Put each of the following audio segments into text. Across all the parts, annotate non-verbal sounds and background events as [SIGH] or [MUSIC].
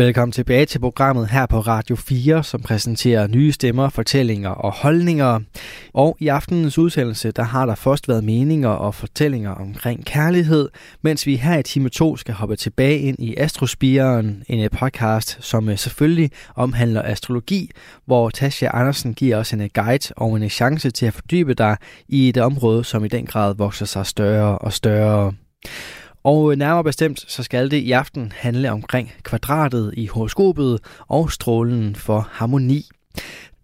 Velkommen tilbage til programmet her på Radio 4, som præsenterer nye stemmer, fortællinger og holdninger. Og i aftenens udsendelse, der har der først været meninger og fortællinger omkring kærlighed, mens vi her i time 2 skal hoppe tilbage ind i Astrospiren, en øh, podcast, som øh, selvfølgelig omhandler astrologi, hvor Tasha Andersen giver os en øh, guide og en chance til at fordybe dig i et område, som i den grad vokser sig større og større. Og nærmere bestemt, så skal det i aften handle omkring kvadratet i horoskopet og strålen for harmoni.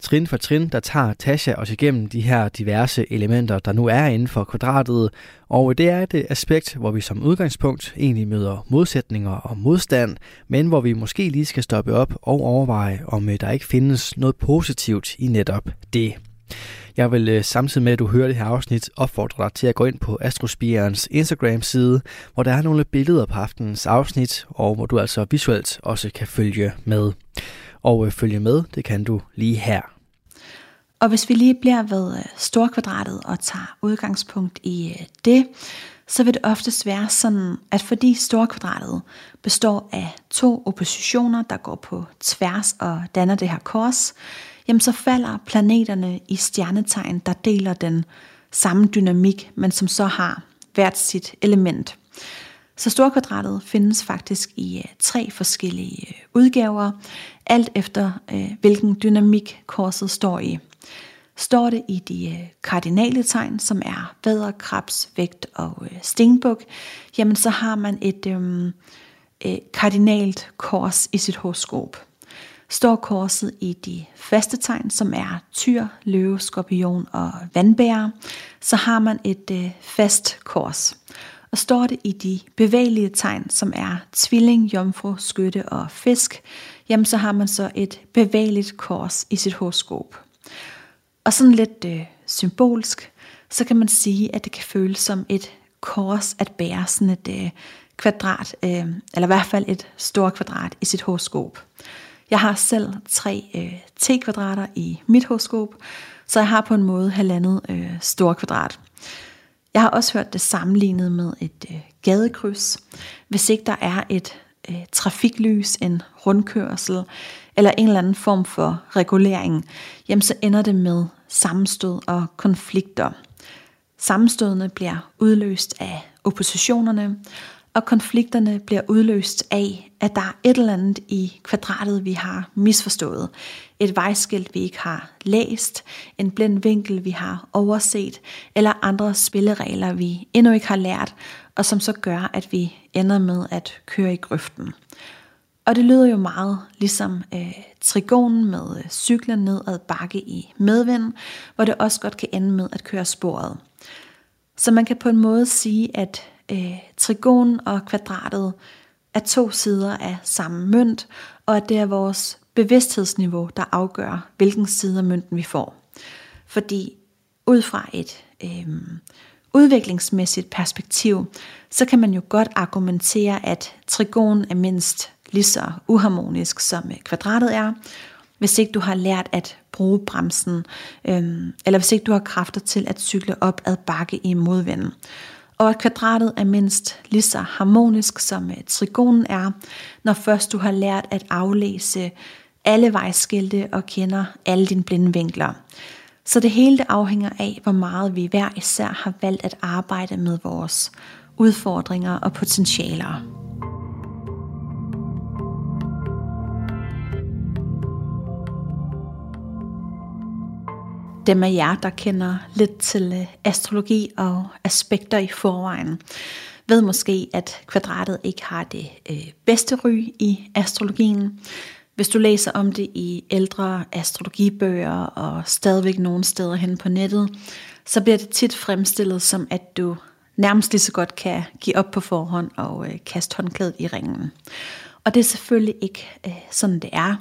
Trin for trin, der tager Tasha os igennem de her diverse elementer, der nu er inden for kvadratet. Og det er et aspekt, hvor vi som udgangspunkt egentlig møder modsætninger og modstand, men hvor vi måske lige skal stoppe op og overveje, om øh, der ikke findes noget positivt i netop det. Jeg vil øh, samtidig med, at du hører det her afsnit, opfordre dig til at gå ind på Astrospirens Instagram-side, hvor der er nogle billeder på aftenens afsnit, og hvor du altså visuelt også kan følge med. Og øh, følge med, det kan du lige her. Og hvis vi lige bliver ved øh, storkvadratet og tager udgangspunkt i det, så vil det oftest være sådan, at fordi storkvadratet består af to oppositioner, der går på tværs og danner det her kors, jamen så falder planeterne i stjernetegn, der deler den samme dynamik, men som så har hvert sit element. Så storkvadratet findes faktisk i øh, tre forskellige øh, udgaver, alt efter øh, hvilken dynamik korset står i. Står det i de kardinale tegn, som er vædder, krebs, vægt og stenbuk, jamen så har man et øhm, øh, kardinalt kors i sit horoskop står korset i de faste tegn, som er tyr, løve, skorpion og vandbærer, så har man et øh, fast kors. Og står det i de bevægelige tegn, som er tvilling, jomfru, skytte og fisk, jamen så har man så et bevægeligt kors i sit horoskop. Og sådan lidt øh, symbolsk, så kan man sige, at det kan føles som et kors at bære sådan et øh, kvadrat, øh, eller i hvert fald et stort kvadrat i sit horoskop. Jeg har selv tre øh, T-kvadrater i mit horoskop, så jeg har på en måde halvandet øh, stor kvadrat. Jeg har også hørt det sammenlignet med et øh, gadekryds. Hvis ikke der er et øh, trafiklys, en rundkørsel eller en eller anden form for regulering, jamen så ender det med sammenstød og konflikter. Sammenstødene bliver udløst af oppositionerne, og konflikterne bliver udløst af, at der er et eller andet i kvadratet, vi har misforstået. Et vejskilt, vi ikke har læst, en blind vinkel, vi har overset, eller andre spilleregler, vi endnu ikke har lært, og som så gør, at vi ender med at køre i grøften. Og det lyder jo meget ligesom øh, trigonen med øh, ned ad bakke i medvind, hvor det også godt kan ende med at køre sporet. Så man kan på en måde sige, at øh, trigon og kvadratet er to sider af samme mønt, og at det er vores bevidsthedsniveau, der afgør, hvilken side af mønten vi får. Fordi ud fra et øh, udviklingsmæssigt perspektiv, så kan man jo godt argumentere, at trigon er mindst lige så uharmonisk som øh, kvadratet er, hvis ikke du har lært at bruge bremsen, øh, eller hvis ikke du har kræfter til at cykle op ad bakke i modvinden og at kvadratet er mindst lige så harmonisk som øh, trigonen er, når først du har lært at aflæse alle vejskilte og kender alle dine blinde vinkler. Så det hele det afhænger af, hvor meget vi hver især har valgt at arbejde med vores udfordringer og potentialer. Dem af jer, der kender lidt til øh, astrologi og aspekter i forvejen, ved måske, at kvadratet ikke har det øh, bedste ry i astrologien. Hvis du læser om det i ældre astrologibøger og stadigvæk nogle steder hen på nettet, så bliver det tit fremstillet som, at du nærmest lige så godt kan give op på forhånd og øh, kaste håndklædet i ringen. Og det er selvfølgelig ikke øh, sådan, det er.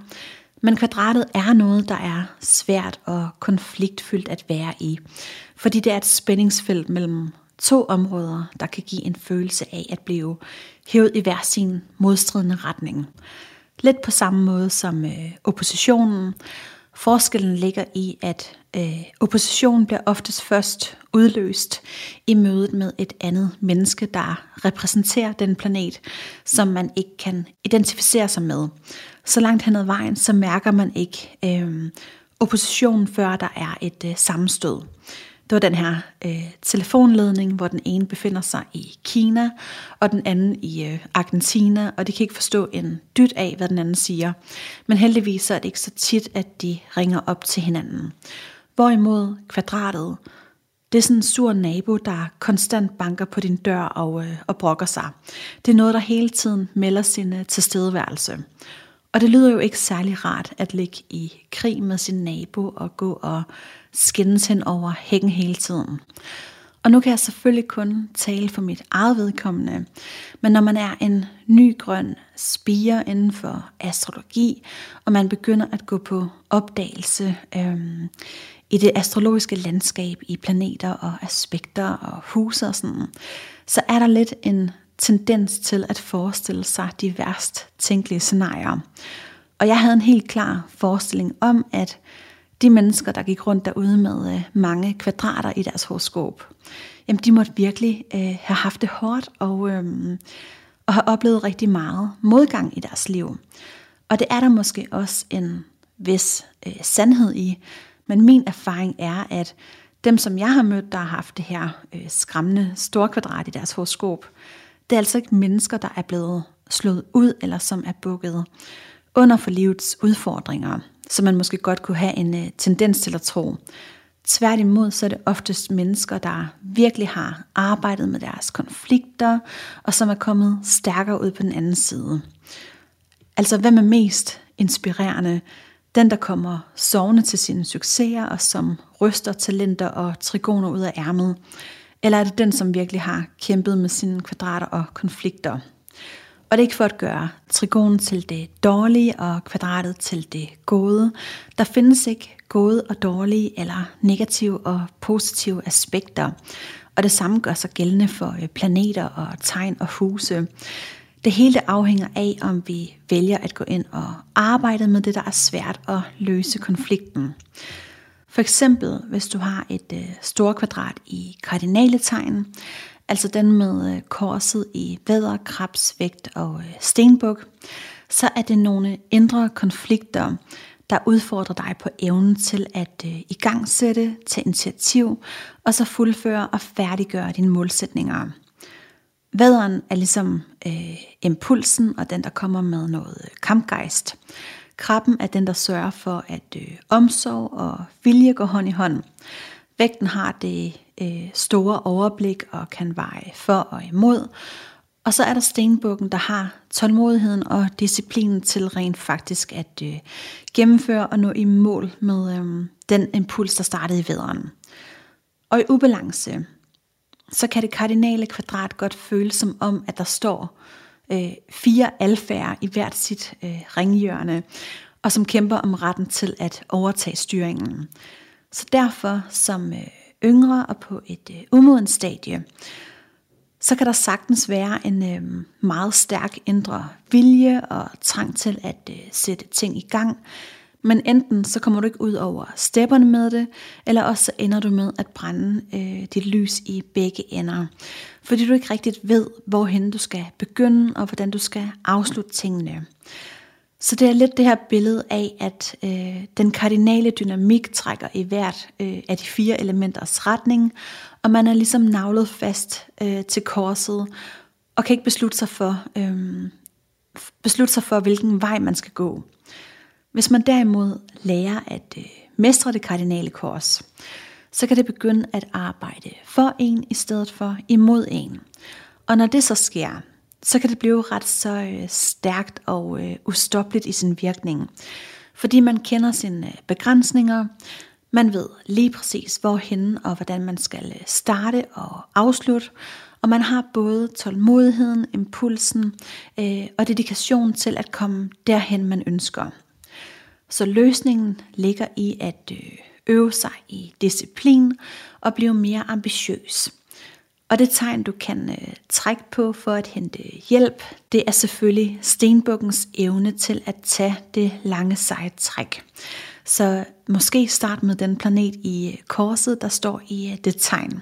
Men kvadratet er noget, der er svært og konfliktfyldt at være i, fordi det er et spændingsfelt mellem to områder, der kan give en følelse af at blive hævet i hver sin modstridende retning. Lidt på samme måde som øh, oppositionen. Forskellen ligger i, at øh, oppositionen bliver oftest først udløst i mødet med et andet menneske, der repræsenterer den planet, som man ikke kan identificere sig med. Så langt hen ad vejen, så mærker man ikke øh, oppositionen, før der er et øh, sammenstød. Det var den her øh, telefonledning, hvor den ene befinder sig i Kina, og den anden i øh, Argentina, og de kan ikke forstå en dyt af, hvad den anden siger. Men heldigvis er det ikke så tit, at de ringer op til hinanden. Hvorimod kvadratet, det er sådan en sur nabo, der konstant banker på din dør og, øh, og brokker sig. Det er noget, der hele tiden melder sin øh, tilstedeværelse. Og det lyder jo ikke særlig rart at ligge i krig med sin nabo og gå og skændes hen over hækken hele tiden. Og nu kan jeg selvfølgelig kun tale for mit eget vedkommende, men når man er en ny grøn spire inden for astrologi, og man begynder at gå på opdagelse øhm, i det astrologiske landskab, i planeter og aspekter og huse og sådan, så er der lidt en tendens til at forestille sig de værst tænkelige scenarier. Og jeg havde en helt klar forestilling om, at de mennesker, der gik rundt derude med øh, mange kvadrater i deres horoskop, jamen de måtte virkelig øh, have haft det hårdt og, øh, og have oplevet rigtig meget modgang i deres liv. Og det er der måske også en vis øh, sandhed i, men min erfaring er, at dem, som jeg har mødt, der har haft det her øh, skræmmende storkvadrat i deres horoskop, det er altså ikke mennesker, der er blevet slået ud, eller som er bukket under for livets udfordringer, som man måske godt kunne have en øh, tendens til at tro. Tværtimod så er det oftest mennesker, der virkelig har arbejdet med deres konflikter, og som er kommet stærkere ud på den anden side. Altså, hvem er mest inspirerende? Den, der kommer sovende til sine succeser, og som ryster talenter og trigoner ud af ærmet, eller er det den, som virkelig har kæmpet med sine kvadrater og konflikter? Og det er ikke for at gøre trigonen til det dårlige og kvadratet til det gode. Der findes ikke gode og dårlige eller negative og positive aspekter. Og det samme gør sig gældende for øh, planeter og tegn og huse. Det hele afhænger af, om vi vælger at gå ind og arbejde med det, der er svært at løse konflikten. For eksempel, hvis du har et øh, stort kvadrat i kardinaletegn, altså den med øh, korset i vædder, krebs, vægt og øh, stenbuk, så er det nogle indre konflikter, der udfordrer dig på evnen til at øh, igangsætte, tage initiativ, og så fuldføre og færdiggøre dine målsætninger. Vædderen er ligesom øh, impulsen og den, der kommer med noget øh, kampgejst. Krabben er den, der sørger for, at øh, omsorg og vilje går hånd i hånd. Vægten har det øh, store overblik og kan veje for og imod. Og så er der stenbukken, der har tålmodigheden og disciplinen til rent faktisk at øh, gennemføre og nå i mål med øh, den impuls, der startede i vædderen. Og i ubalance, så kan det kardinale kvadrat godt føles som om, at der står øh, fire alfærder i hvert sit øh, ringhjørne, og som kæmper om retten til at overtage styringen. Så derfor som øh, yngre og på et øh, umodent stadie, så kan der sagtens være en øh, meget stærk indre vilje og trang til at øh, sætte ting i gang, men enten så kommer du ikke ud over stepperne med det, eller også så ender du med at brænde øh, dit lys i begge ender. Fordi du ikke rigtigt ved, hvorhen du skal begynde, og hvordan du skal afslutte tingene. Så det er lidt det her billede af, at øh, den kardinale dynamik trækker i hvert øh, af de fire elementers retning, og man er ligesom navlet fast øh, til korset, og kan ikke beslutte sig for, øh, beslutte sig for, hvilken vej man skal gå. Hvis man derimod lærer at øh, mestre det kardinale kors, så kan det begynde at arbejde for en i stedet for imod en. Og når det så sker, så kan det blive ret så øh, stærkt og øh, ustoppeligt i sin virkning. Fordi man kender sine øh, begrænsninger, man ved lige præcis hvorhen og hvordan man skal øh, starte og afslutte, og man har både tålmodigheden, impulsen øh, og dedikation til at komme derhen, man ønsker. Så løsningen ligger i at øh, øve sig i disciplin og blive mere ambitiøs. Og det tegn, du kan øh, trække på for at hente hjælp, det er selvfølgelig stenbukkens evne til at tage det lange seje træk. Så måske start med den planet i øh, korset, der står i øh, det tegn.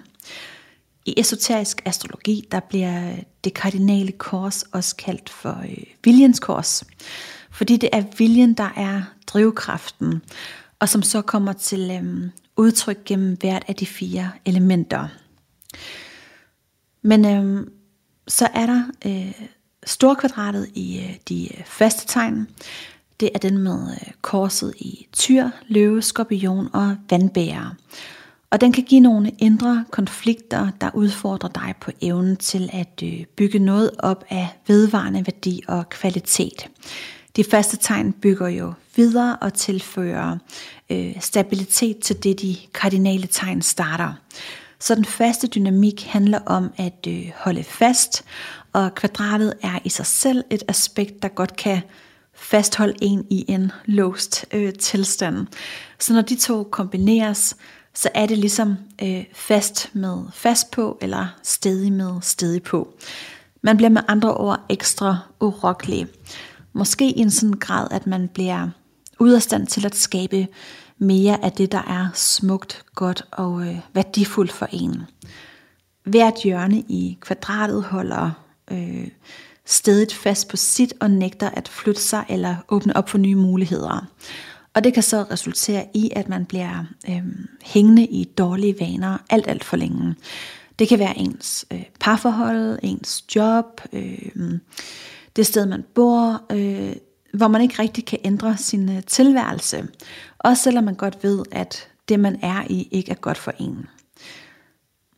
I esoterisk astrologi, der bliver øh, det kardinale kors også kaldt for øh, viljens kors. Fordi det er viljen, der er drivkraften, og som så kommer til øh, udtryk gennem hvert af de fire elementer. Men øh, så er der øh, storkvadratet i øh, de øh, faste tegn. Det er den med øh, korset i tyr, løve, skorpion og vandbærer. Og den kan give nogle indre konflikter, der udfordrer dig på evnen til at øh, bygge noget op af vedvarende værdi og kvalitet. De faste tegn bygger jo videre og tilfører øh, stabilitet til det, de kardinale tegn starter. Så den faste dynamik handler om at øh, holde fast, og kvadratet er i sig selv et aspekt, der godt kan fastholde en i en låst øh, tilstand. Så når de to kombineres, så er det ligesom øh, fast med fast på, eller stedig med stedig på. Man bliver med andre ord ekstra urokkelig. Måske i en sådan grad, at man bliver ude af stand til at skabe mere af det, der er smukt, godt og øh, værdifuldt for en. Hvert hjørne i kvadratet holder øh, stedet fast på sit og nægter at flytte sig eller åbne op for nye muligheder. Og det kan så resultere i, at man bliver øh, hængende i dårlige vaner alt, alt for længe. Det kan være ens øh, parforhold, ens job, øh, det sted man bor, øh, hvor man ikke rigtig kan ændre sin øh, tilværelse. Også selvom man godt ved, at det man er i ikke er godt for en.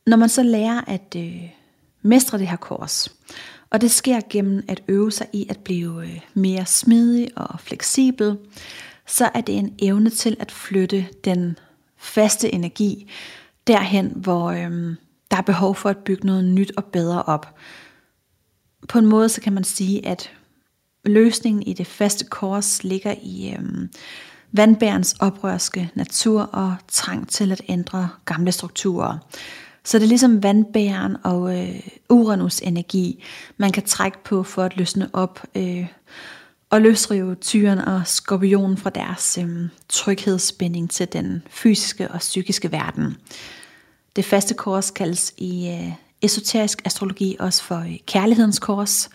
Når man så lærer at øh, mestre det her kurs, og det sker gennem at øve sig i at blive øh, mere smidig og fleksibel, så er det en evne til at flytte den faste energi derhen, hvor øh, der er behov for at bygge noget nyt og bedre op. På en måde så kan man sige, at løsningen i det faste kors ligger i øhm, vandbærens oprørske natur og trang til at ændre gamle strukturer. Så det er ligesom vandbæren og øh, Uranus energi, man kan trække på for at løsne op øh, og løsrive tyren og skorpionen fra deres øh, tryghedsspænding til den fysiske og psykiske verden. Det faste kors kaldes i øh, esoterisk astrologi også for øh, kærlighedens kors,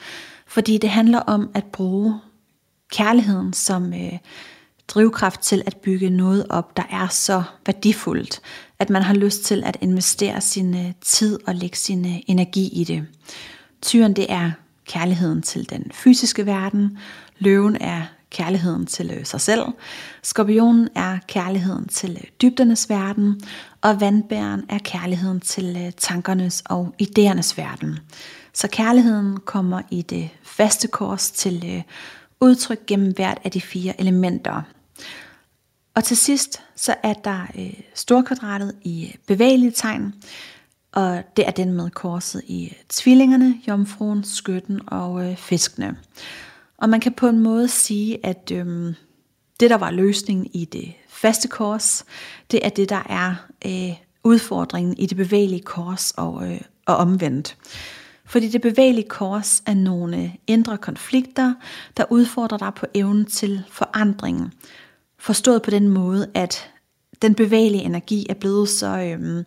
fordi det handler om at bruge kærligheden som øh, drivkraft til at bygge noget op, der er så værdifuldt, at man har lyst til at investere sin øh, tid og lægge sin øh, energi i det. Tyren det er kærligheden til den fysiske verden, løven er kærligheden til øh, sig selv, skorpionen er kærligheden til øh, dybdernes verden, og vandbæren er kærligheden til øh, tankernes og idéernes verden. Så kærligheden kommer i det faste kors til udtryk gennem hvert af de fire elementer. Og til sidst, så er der øh, storkvadratet i bevægelige tegn, og det er den med korset i tvillingerne, jomfruen, skytten og øh, fiskene. Og man kan på en måde sige, at øhm, det, der var løsningen i det faste kors, det er det, der er øh, udfordringen i det bevægelige kors og, øh, og omvendt. Fordi det bevægelige kors er nogle indre konflikter, der udfordrer dig på evnen til forandringen. Forstået på den måde, at den bevægelige energi er blevet så øhm,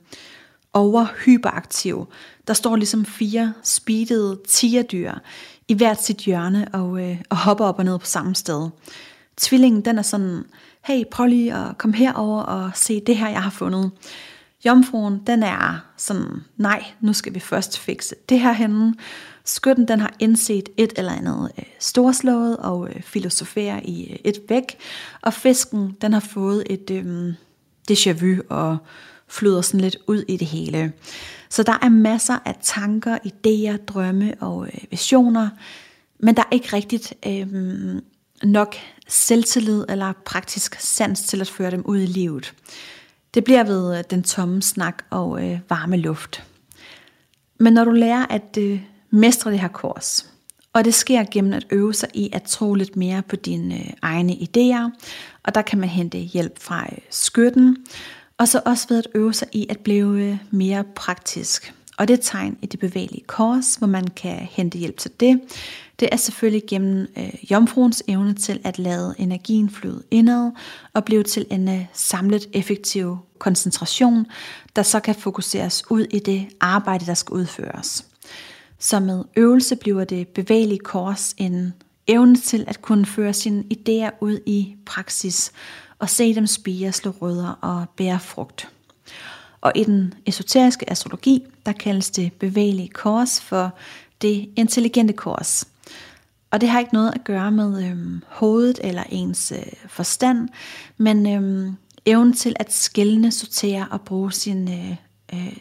overhyperaktiv. Der står ligesom fire speedede tigerdyr i hvert sit hjørne og, øh, og hopper op og ned på samme sted. Tvillingen den er sådan, hey prøv lige at komme herover og se det her jeg har fundet. Jomfruen, den er sådan, nej, nu skal vi først fikse det her henne. Skytten, den har indset et eller andet øh, storslået og øh, filosoferer i øh, et væk. Og fisken, den har fået et øh, déjà vu og flyder sådan lidt ud i det hele. Så der er masser af tanker, idéer, drømme og øh, visioner, men der er ikke rigtigt øh, nok selvtillid eller praktisk sans til at føre dem ud i livet. Det bliver ved øh, den tomme snak og øh, varme luft. Men når du lærer at øh, mestre det her kurs, og det sker gennem at øve sig i at tro lidt mere på dine øh, egne idéer, og der kan man hente hjælp fra øh, skytten, og så også ved at øve sig i at blive øh, mere praktisk. og det tegn i det bevægelige kors, hvor man kan hente hjælp til det, det er selvfølgelig gennem øh, jomfruens evne til at lade energien flyde indad og blive til en øh, samlet effektiv koncentration, der så kan fokuseres ud i det arbejde, der skal udføres. Så med øvelse bliver det bevægelige kors en evne til at kunne føre sine idéer ud i praksis og se dem spire, slå rødder og bære frugt. Og i den esoteriske astrologi, der kaldes det bevægelige kors for det intelligente kors. Og det har ikke noget at gøre med øhm, hovedet eller ens øh, forstand, men øhm, evnen til at skælne, sortere og bruge sin, øh, øh,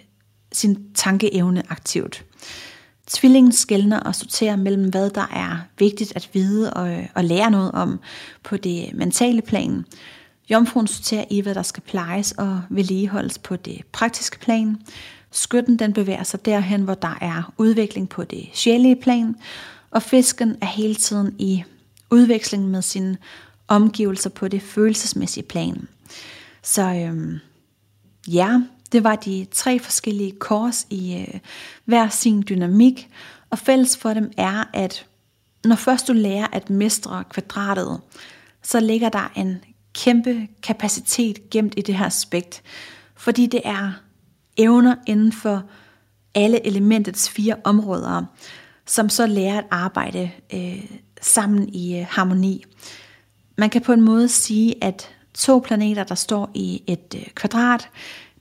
sin tankeevne aktivt. Tvillingen skældner og sorterer mellem, hvad der er vigtigt at vide og, øh, og lære noget om på det mentale plan. Jomfruen sorterer i, hvad der skal plejes og vedligeholdes på det praktiske plan. Skytten den bevæger sig derhen, hvor der er udvikling på det sjælige plan, og fisken er hele tiden i udveksling med sine omgivelser på det følelsesmæssige plan. Så øhm, ja, det var de tre forskellige kors i øh, hver sin dynamik, og fælles for dem er, at når først du lærer at mestre kvadratet, så ligger der en kæmpe kapacitet gemt i det her aspekt, fordi det er evner inden for alle elementets fire områder, som så lærer at arbejde øh, sammen i øh, harmoni. Man kan på en måde sige, at to planeter, der står i et øh, kvadrat,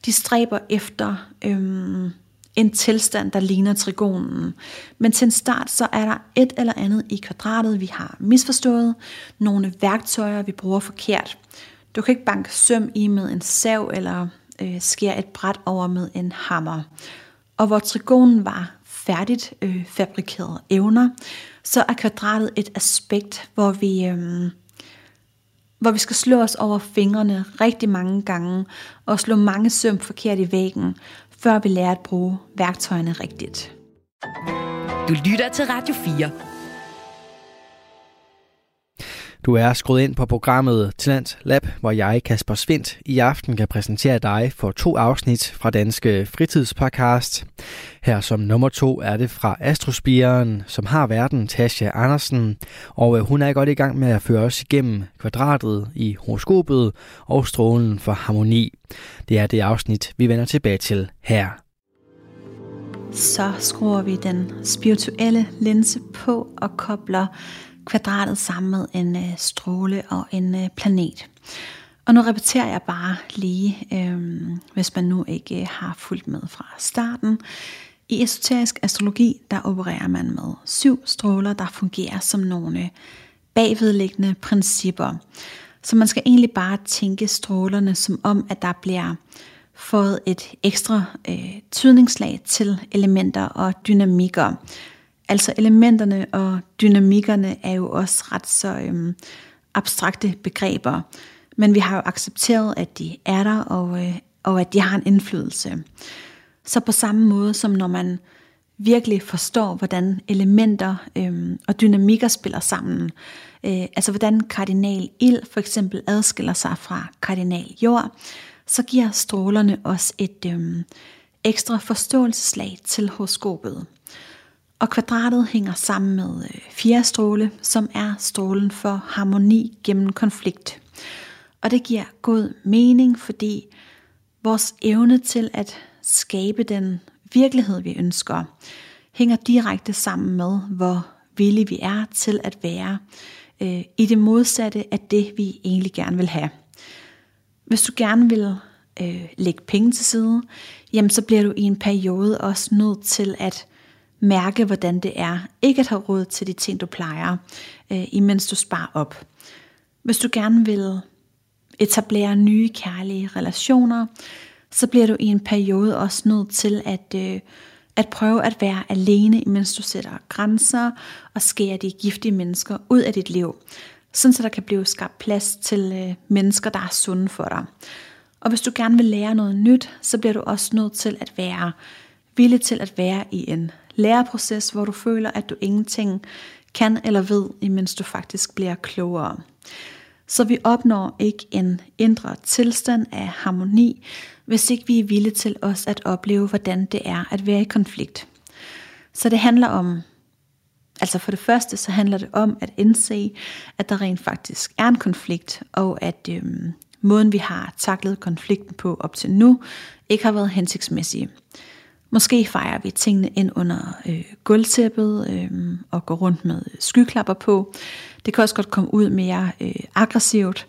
de stræber efter øh, en tilstand, der ligner trigonen. Men til en start, så er der et eller andet i kvadratet, vi har misforstået. Nogle værktøjer, vi bruger forkert. Du kan ikke banke søm i med en sav, eller øh, skære et bræt over med en hammer. Og hvor trigonen var færdigt øh, fabrikerede evner, så er kvadratet et aspekt, hvor vi... Øh, hvor vi skal slå os over fingrene rigtig mange gange og slå mange søm forkert i væggen, før vi lærer at bruge værktøjerne rigtigt. Du lytter til Radio 4. Du er skruet ind på programmet Talent Lab, hvor jeg, Kasper Svindt, i aften kan præsentere dig for to afsnit fra Danske Fritidspodcast. Her som nummer to er det fra Astrospiren, som har verden Tasha Andersen, og øh, hun er godt i gang med at føre os igennem kvadratet i horoskopet og strålen for harmoni. Det er det afsnit, vi vender tilbage til her. Så skruer vi den spirituelle linse på og kobler kvadratet sammen med en øh, stråle og en øh, planet. Og nu repeterer jeg bare lige, øh, hvis man nu ikke øh, har fulgt med fra starten. I esoterisk astrologi, der opererer man med syv stråler, der fungerer som nogle bagvedliggende principper. Så man skal egentlig bare tænke strålerne som om, at der bliver fået et ekstra øh, tydningslag til elementer og dynamikker, Altså elementerne og dynamikkerne er jo også ret så øhm, abstrakte begreber, men vi har jo accepteret, at de er der, og, øh, og at de har en indflydelse. Så på samme måde som når man virkelig forstår, hvordan elementer øhm, og dynamikker spiller sammen, øh, altså hvordan kardinal ild for eksempel adskiller sig fra kardinal jord, så giver strålerne os et øhm, ekstra forståelseslag til horoskopet. Og kvadratet hænger sammen med øh, fjerde stråle, som er strålen for harmoni gennem konflikt. Og det giver god mening, fordi vores evne til at skabe den virkelighed, vi ønsker, hænger direkte sammen med, hvor villige vi er til at være øh, i det modsatte af det, vi egentlig gerne vil have. Hvis du gerne vil øh, lægge penge til side, jamen så bliver du i en periode også nødt til at mærke, hvordan det er ikke at have råd til de ting, du plejer, øh, imens du sparer op. Hvis du gerne vil etablere nye kærlige relationer, så bliver du i en periode også nødt til at, øh, at prøve at være alene, imens du sætter grænser og skærer de giftige mennesker ud af dit liv, sådan så der kan blive skabt plads til øh, mennesker, der er sunde for dig. Og hvis du gerne vil lære noget nyt, så bliver du også nødt til at være villig til at være i en læreproces, hvor du føler, at du ingenting kan eller ved, imens du faktisk bliver klogere. Så vi opnår ikke en indre tilstand af harmoni, hvis ikke vi er villige til os at opleve, hvordan det er at være i konflikt. Så det handler om, altså for det første, så handler det om at indse, at der rent faktisk er en konflikt, og at øhm, måden vi har taklet konflikten på op til nu, ikke har været hensigtsmæssig. Måske fejrer vi tingene ind under øh, gulvtæppet øh, og går rundt med skyklapper på. Det kan også godt komme ud mere øh, aggressivt.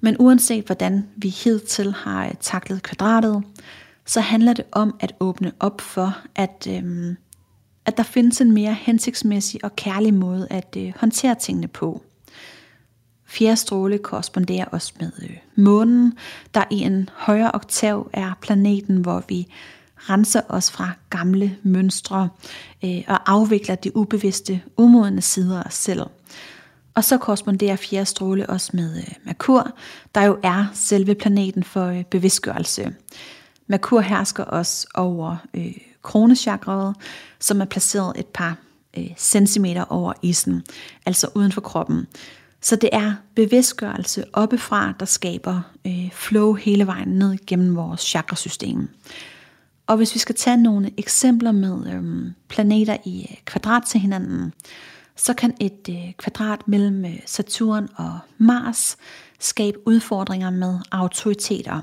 Men uanset hvordan vi hidtil har øh, taklet kvadratet, så handler det om at åbne op for, at, øh, at der findes en mere hensigtsmæssig og kærlig måde at øh, håndtere tingene på. Fjerde stråle korresponderer også med øh, månen, der i en højere oktav er planeten, hvor vi renser os fra gamle mønstre øh, og afvikler de ubevidste, umodne sider af os selv. Og så korresponderer fjerde stråle også med øh, Merkur, der jo er selve planeten for øh, bevidstgørelse. Merkur hersker også over øh, kronechakraet, som er placeret et par øh, centimeter over isen, altså uden for kroppen. Så det er bevidstgørelse oppefra, der skaber øh, flow hele vejen ned gennem vores chakrasystem. Og hvis vi skal tage nogle eksempler med øhm, planeter i øh, kvadrat til hinanden, så kan et øh, kvadrat mellem øh, Saturn og Mars skabe udfordringer med autoriteter.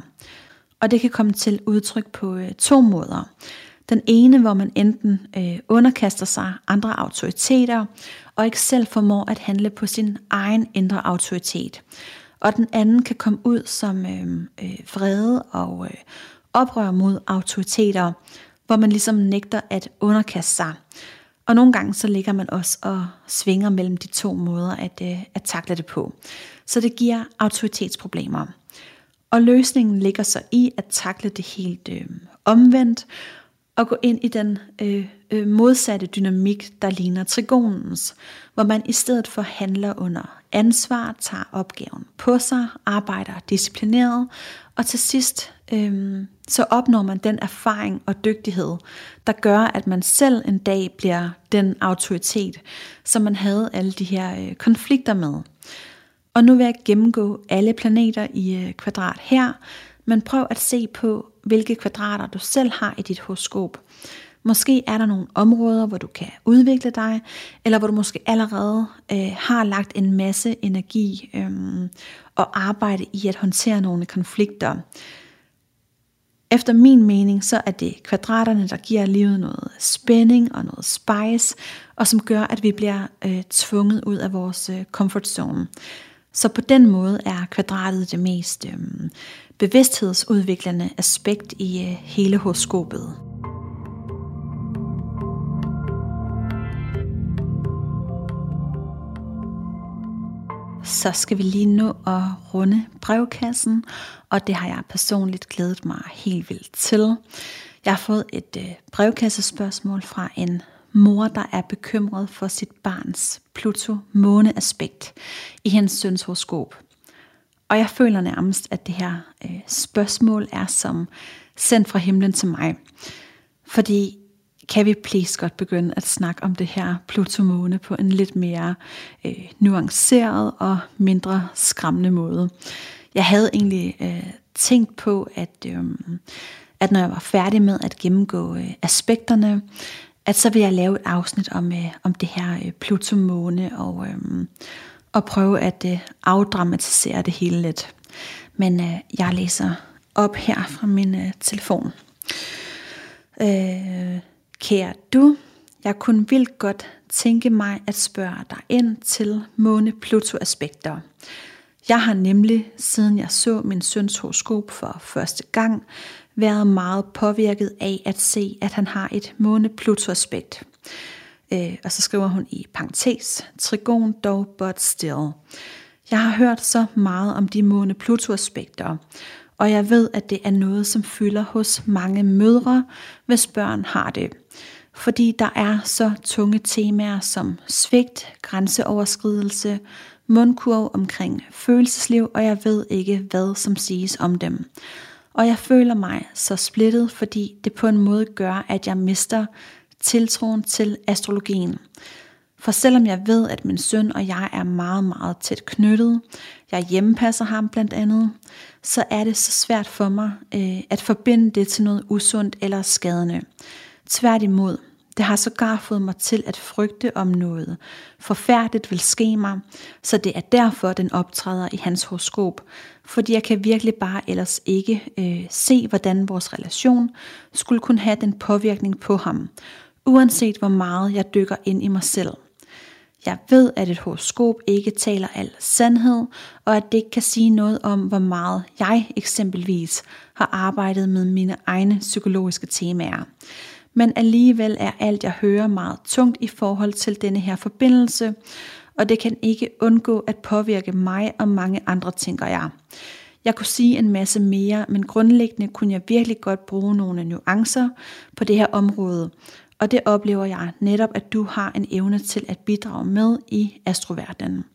Og det kan komme til udtryk på øh, to måder. Den ene, hvor man enten øh, underkaster sig andre autoriteter, og ikke selv formår at handle på sin egen indre autoritet. Og den anden kan komme ud som øh, øh, vrede og øh, oprør mod autoriteter, hvor man ligesom nægter at underkaste sig. Og nogle gange så ligger man også og svinger mellem de to måder at, øh, at takle det på. Så det giver autoritetsproblemer. Og løsningen ligger så i at takle det helt øh, omvendt, og gå ind i den øh, øh, modsatte dynamik, der ligner trigonens, hvor man i stedet for handler under ansvar, tager opgaven på sig, arbejder disciplineret, og til sidst øhm, så opnår man den erfaring og dygtighed, der gør, at man selv en dag bliver den autoritet, som man havde alle de her øh, konflikter med. Og nu vil jeg gennemgå alle planeter i øh, kvadrat her, men prøv at se på, hvilke kvadrater du selv har i dit horoskop. Måske er der nogle områder, hvor du kan udvikle dig, eller hvor du måske allerede øh, har lagt en masse energi øh, og arbejde i at håndtere nogle konflikter. Efter min mening, så er det kvadraterne, der giver livet noget spænding og noget spice, og som gør, at vi bliver øh, tvunget ud af vores øh, comfort zone. Så på den måde er kvadratet det mest øh, bevidsthedsudviklende aspekt i øh, hele horoskopet. Så skal vi lige nå at runde brevkassen, og det har jeg personligt glædet mig helt vildt til. Jeg har fået et øh, brevkassespørgsmål fra en mor, der er bekymret for sit barns Pluto-måne-aspekt i hendes søns horoskop. Og jeg føler nærmest, at det her øh, spørgsmål er som sendt fra himlen til mig. Fordi kan vi please godt begynde at snakke om det her Pluto-måne på en lidt mere øh, nuanceret og mindre skræmmende måde. Jeg havde egentlig øh, tænkt på, at, øh, at når jeg var færdig med at gennemgå øh, aspekterne, at så vil jeg lave et afsnit om, øh, om det her øh, Pluto-måne og, øh, og prøve at øh, afdramatisere det hele lidt. Men øh, jeg læser op her fra min øh, telefon. Øh, Kære du, jeg kunne vildt godt tænke mig at spørge dig ind til måne-Pluto-aspekter. Jeg har nemlig, siden jeg så min søns horoskop for første gang, været meget påvirket af at se, at han har et måne-Pluto-aspekt. Øh, og så skriver hun i parentes, trigon dog but still. Jeg har hørt så meget om de måne-Pluto-aspekter, og jeg ved, at det er noget, som fylder hos mange mødre, hvis børn har det. Fordi der er så tunge temaer som svigt, grænseoverskridelse, mundkurv omkring følelsesliv, og jeg ved ikke, hvad som siges om dem. Og jeg føler mig så splittet, fordi det på en måde gør, at jeg mister tiltroen til astrologien. For selvom jeg ved, at min søn og jeg er meget, meget tæt knyttet, jeg hjemmepasser ham blandt andet, så er det så svært for mig øh, at forbinde det til noget usundt eller skadende. Tværtimod, det har sågar fået mig til at frygte om noget forfærdeligt vil ske mig, så det er derfor, den optræder i hans horoskop, fordi jeg kan virkelig bare ellers ikke øh, se, hvordan vores relation skulle kunne have den påvirkning på ham, uanset hvor meget jeg dykker ind i mig selv. Jeg ved, at et horoskop ikke taler al sandhed, og at det ikke kan sige noget om, hvor meget jeg eksempelvis har arbejdet med mine egne psykologiske temaer men alligevel er alt jeg hører meget tungt i forhold til denne her forbindelse, og det kan ikke undgå at påvirke mig og mange andre, tænker jeg. Jeg kunne sige en masse mere, men grundlæggende kunne jeg virkelig godt bruge nogle nuancer på det her område, og det oplever jeg netop, at du har en evne til at bidrage med i astroverdenen.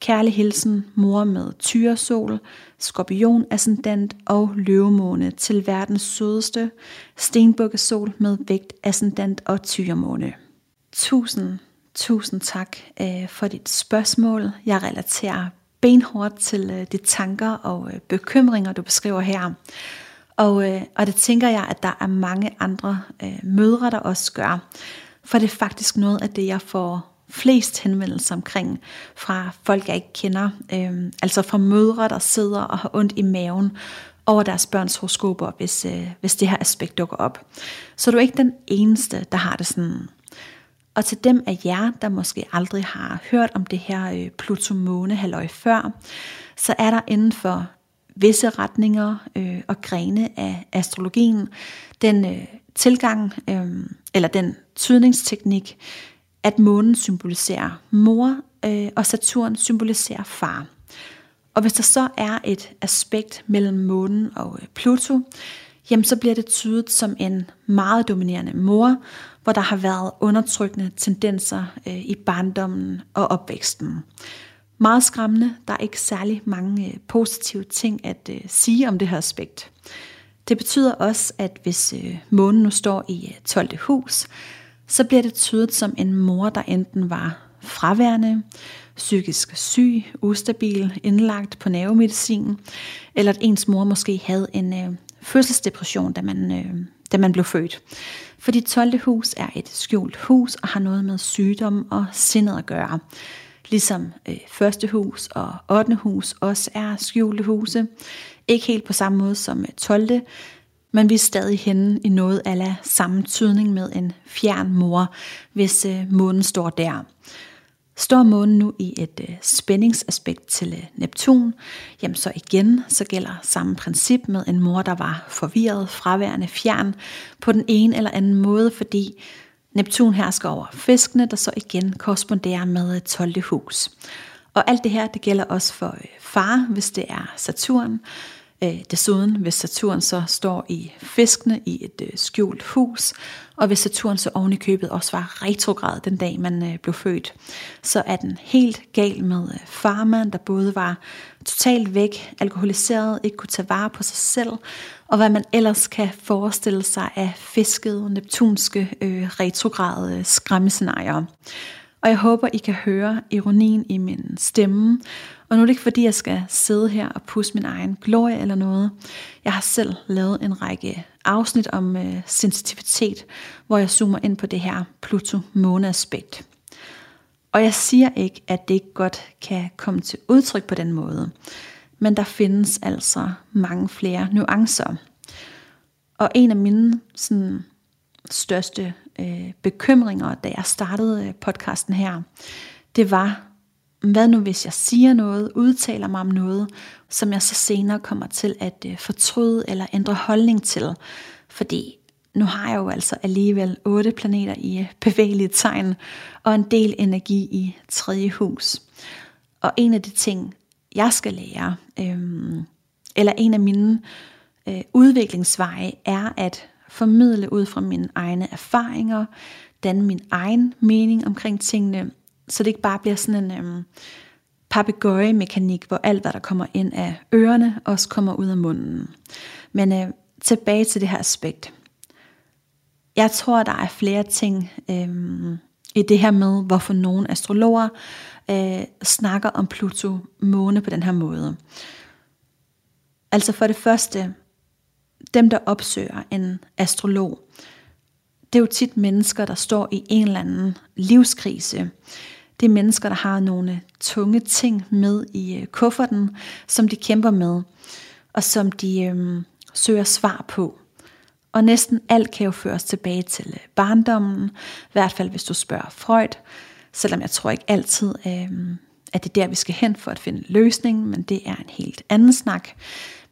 Kærlig hilsen, mor med tyresol, skorpion ascendant og løvemåne til verdens sødeste stenbukkesol med vægt ascendant og tyremåne. Tusind, tusind tak øh, for dit spørgsmål. Jeg relaterer benhårdt til øh, de tanker og øh, bekymringer, du beskriver her. Og, øh, og det tænker jeg, at der er mange andre øh, mødre, der også gør. For det er faktisk noget af det, jeg får flest henvendelser omkring fra folk, jeg ikke kender. Øhm, altså fra mødre, der sidder og har ondt i maven over deres børns horoskoper, hvis, øh, hvis det her aspekt dukker op. Så du er ikke den eneste, der har det sådan. Og til dem af jer, der måske aldrig har hørt om det her øh, Pluto-måne halløj før, så er der inden for visse retninger øh, og grene af astrologien den øh, tilgang øh, eller den tydningsteknik, at månen symboliserer mor, øh, og Saturn symboliserer far. Og hvis der så er et aspekt mellem månen og øh, Pluto, jamen så bliver det tydet som en meget dominerende mor, hvor der har været undertrykkende tendenser øh, i barndommen og opvæksten. Meget skræmmende, der er ikke særlig mange øh, positive ting at øh, sige om det her aspekt. Det betyder også, at hvis øh, månen nu står i øh, 12. Hus, så bliver det tydet som en mor, der enten var fraværende, psykisk syg, ustabil, indlagt på nervemedicin, eller at ens mor måske havde en øh, fødselsdepression, da man, øh, da man blev født. For dit 12. hus er et skjult hus og har noget med sygdom og sindet at gøre. Ligesom øh, første hus og 8. hus også er skjulte huse. Ikke helt på samme måde som øh, 12 men vi er stadig henne i noget af samme tydning med en fjern mor, hvis øh, månen står der. Står månen nu i et øh, spændingsaspekt til øh, Neptun, jamen så igen, så gælder samme princip med en mor, der var forvirret, fraværende, fjern på den ene eller anden måde, fordi Neptun hersker over fiskene, der så igen korresponderer med øh, 12. hus. Og alt det her, det gælder også for øh, far, hvis det er Saturn, Øh, desuden, hvis Saturn så står i fiskene i et øh, skjult hus, og hvis Saturn så oven i købet også var retrograd den dag, man øh, blev født, så er den helt gal med farmand, der både var totalt væk, alkoholiseret, ikke kunne tage vare på sig selv, og hvad man ellers kan forestille sig af fiskede, neptunske, øh, retrograde skræmmescenarier. Og jeg håber, I kan høre ironien i min stemme, og nu er det ikke fordi, jeg skal sidde her og pusse min egen glorie eller noget. Jeg har selv lavet en række afsnit om øh, sensitivitet, hvor jeg zoomer ind på det her Pluto-måne-aspekt. Og jeg siger ikke, at det ikke godt kan komme til udtryk på den måde. Men der findes altså mange flere nuancer. Og en af mine sådan, største øh, bekymringer, da jeg startede øh, podcasten her, det var, hvad nu hvis jeg siger noget, udtaler mig om noget, som jeg så senere kommer til at øh, fortryde eller ændre holdning til. Fordi nu har jeg jo altså alligevel otte planeter i øh, bevægelige tegn, og en del energi i tredje hus. Og en af de ting, jeg skal lære, øhm, eller en af mine øh, udviklingsveje, er at formidle ud fra mine egne erfaringer, danne min egen mening omkring tingene, så det ikke bare bliver sådan en øhm, papegøje-mekanik, hvor alt, hvad der kommer ind af ørerne, også kommer ud af munden. Men øh, tilbage til det her aspekt. Jeg tror, der er flere ting, øhm, i det her med, hvorfor nogle astrologer øh, snakker om Pluto måne på den her måde. Altså for det første, dem der opsøger en astrolog, det er jo tit mennesker, der står i en eller anden livskrise. Det er mennesker, der har nogle tunge ting med i øh, kufferten, som de kæmper med, og som de øhm, søger svar på. Og næsten alt kan jo føres tilbage til øh, barndommen, i hvert fald hvis du spørger Freud, selvom jeg tror ikke altid, øhm, at det er der, vi skal hen for at finde løsningen, men det er en helt anden snak.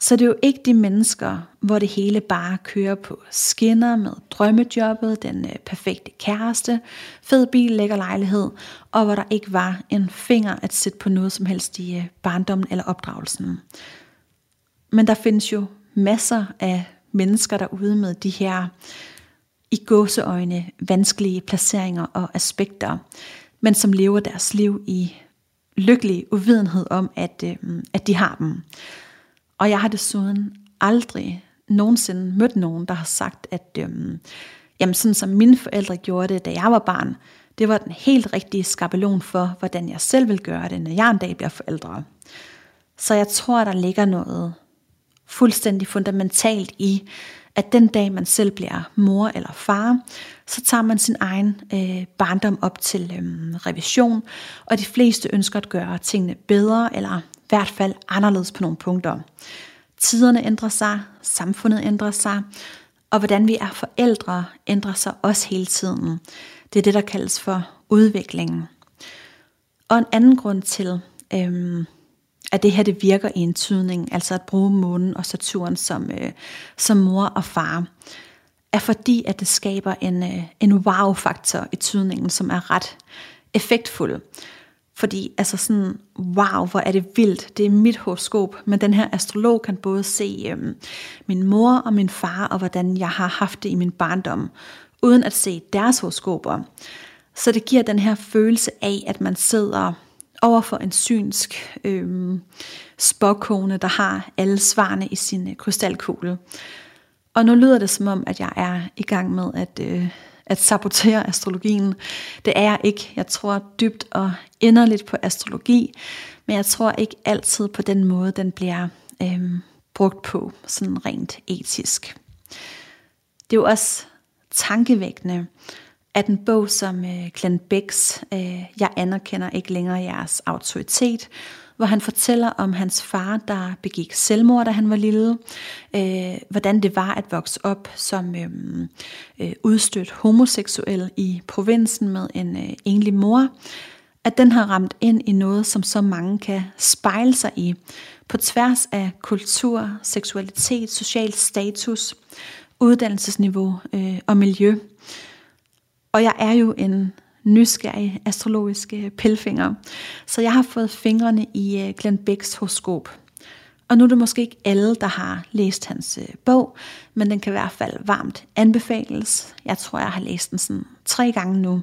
Så det er jo ikke de mennesker, hvor det hele bare kører på skinner med drømmejobbet, den øh, perfekte kæreste, fed bil, lækker lejlighed, og hvor der ikke var en finger at sætte på noget som helst i øh, barndommen eller opdragelsen. Men der findes jo masser af mennesker derude med de her i gåseøjne vanskelige placeringer og aspekter, men som lever deres liv i lykkelig uvidenhed om, at, øh, at de har dem. Og jeg har desuden aldrig nogensinde mødt nogen, der har sagt, at øhm, jamen sådan som mine forældre gjorde det, da jeg var barn, det var den helt rigtige skabelon for, hvordan jeg selv vil gøre det, når jeg en dag bliver forældre. Så jeg tror, der ligger noget fuldstændig fundamentalt i, at den dag man selv bliver mor eller far, så tager man sin egen øh, barndom op til øh, revision, og de fleste ønsker at gøre tingene bedre, eller hvert fald anderledes på nogle punkter. Tiderne ændrer sig, samfundet ændrer sig, og hvordan vi er forældre ændrer sig også hele tiden. Det er det, der kaldes for udviklingen. Og en anden grund til, øhm, at det her det virker i en tydning, altså at bruge månen og Saturn som, øh, som mor og far, er fordi, at det skaber en, øh, en wow-faktor i tydningen, som er ret effektfuld. Fordi altså sådan, wow, hvor er det vildt. Det er mit horoskop, men den her astrolog kan både se øhm, min mor og min far, og hvordan jeg har haft det i min barndom, uden at se deres horoskoper. Så det giver den her følelse af, at man sidder over for en synsk øhm, spåkone, der har alle svarene i sin krystalkugle. Og nu lyder det som om, at jeg er i gang med at, øh, at sabotere astrologien. Det er jeg ikke. Jeg tror dybt og inderligt på astrologi, men jeg tror ikke altid på den måde, den bliver øhm, brugt på, sådan rent etisk. Det er jo også tankevækkende, at en bog som øh, Glenn Becks, øh, Jeg anerkender ikke længere jeres autoritet, hvor han fortæller om hans far, der begik selvmord, da han var lille, øh, hvordan det var at vokse op som øh, øh, udstødt homoseksuel i provinsen med en øh, enlig mor, at den har ramt ind i noget, som så mange kan spejle sig i, på tværs af kultur, seksualitet, social status, uddannelsesniveau øh, og miljø. Og jeg er jo en nysgerrig astrologiske pelfinger. så jeg har fået fingrene i øh, Glenn Becks horoskop. Og nu er det måske ikke alle, der har læst hans øh, bog, men den kan i hvert fald varmt anbefales. Jeg tror, jeg har læst den sådan tre gange nu.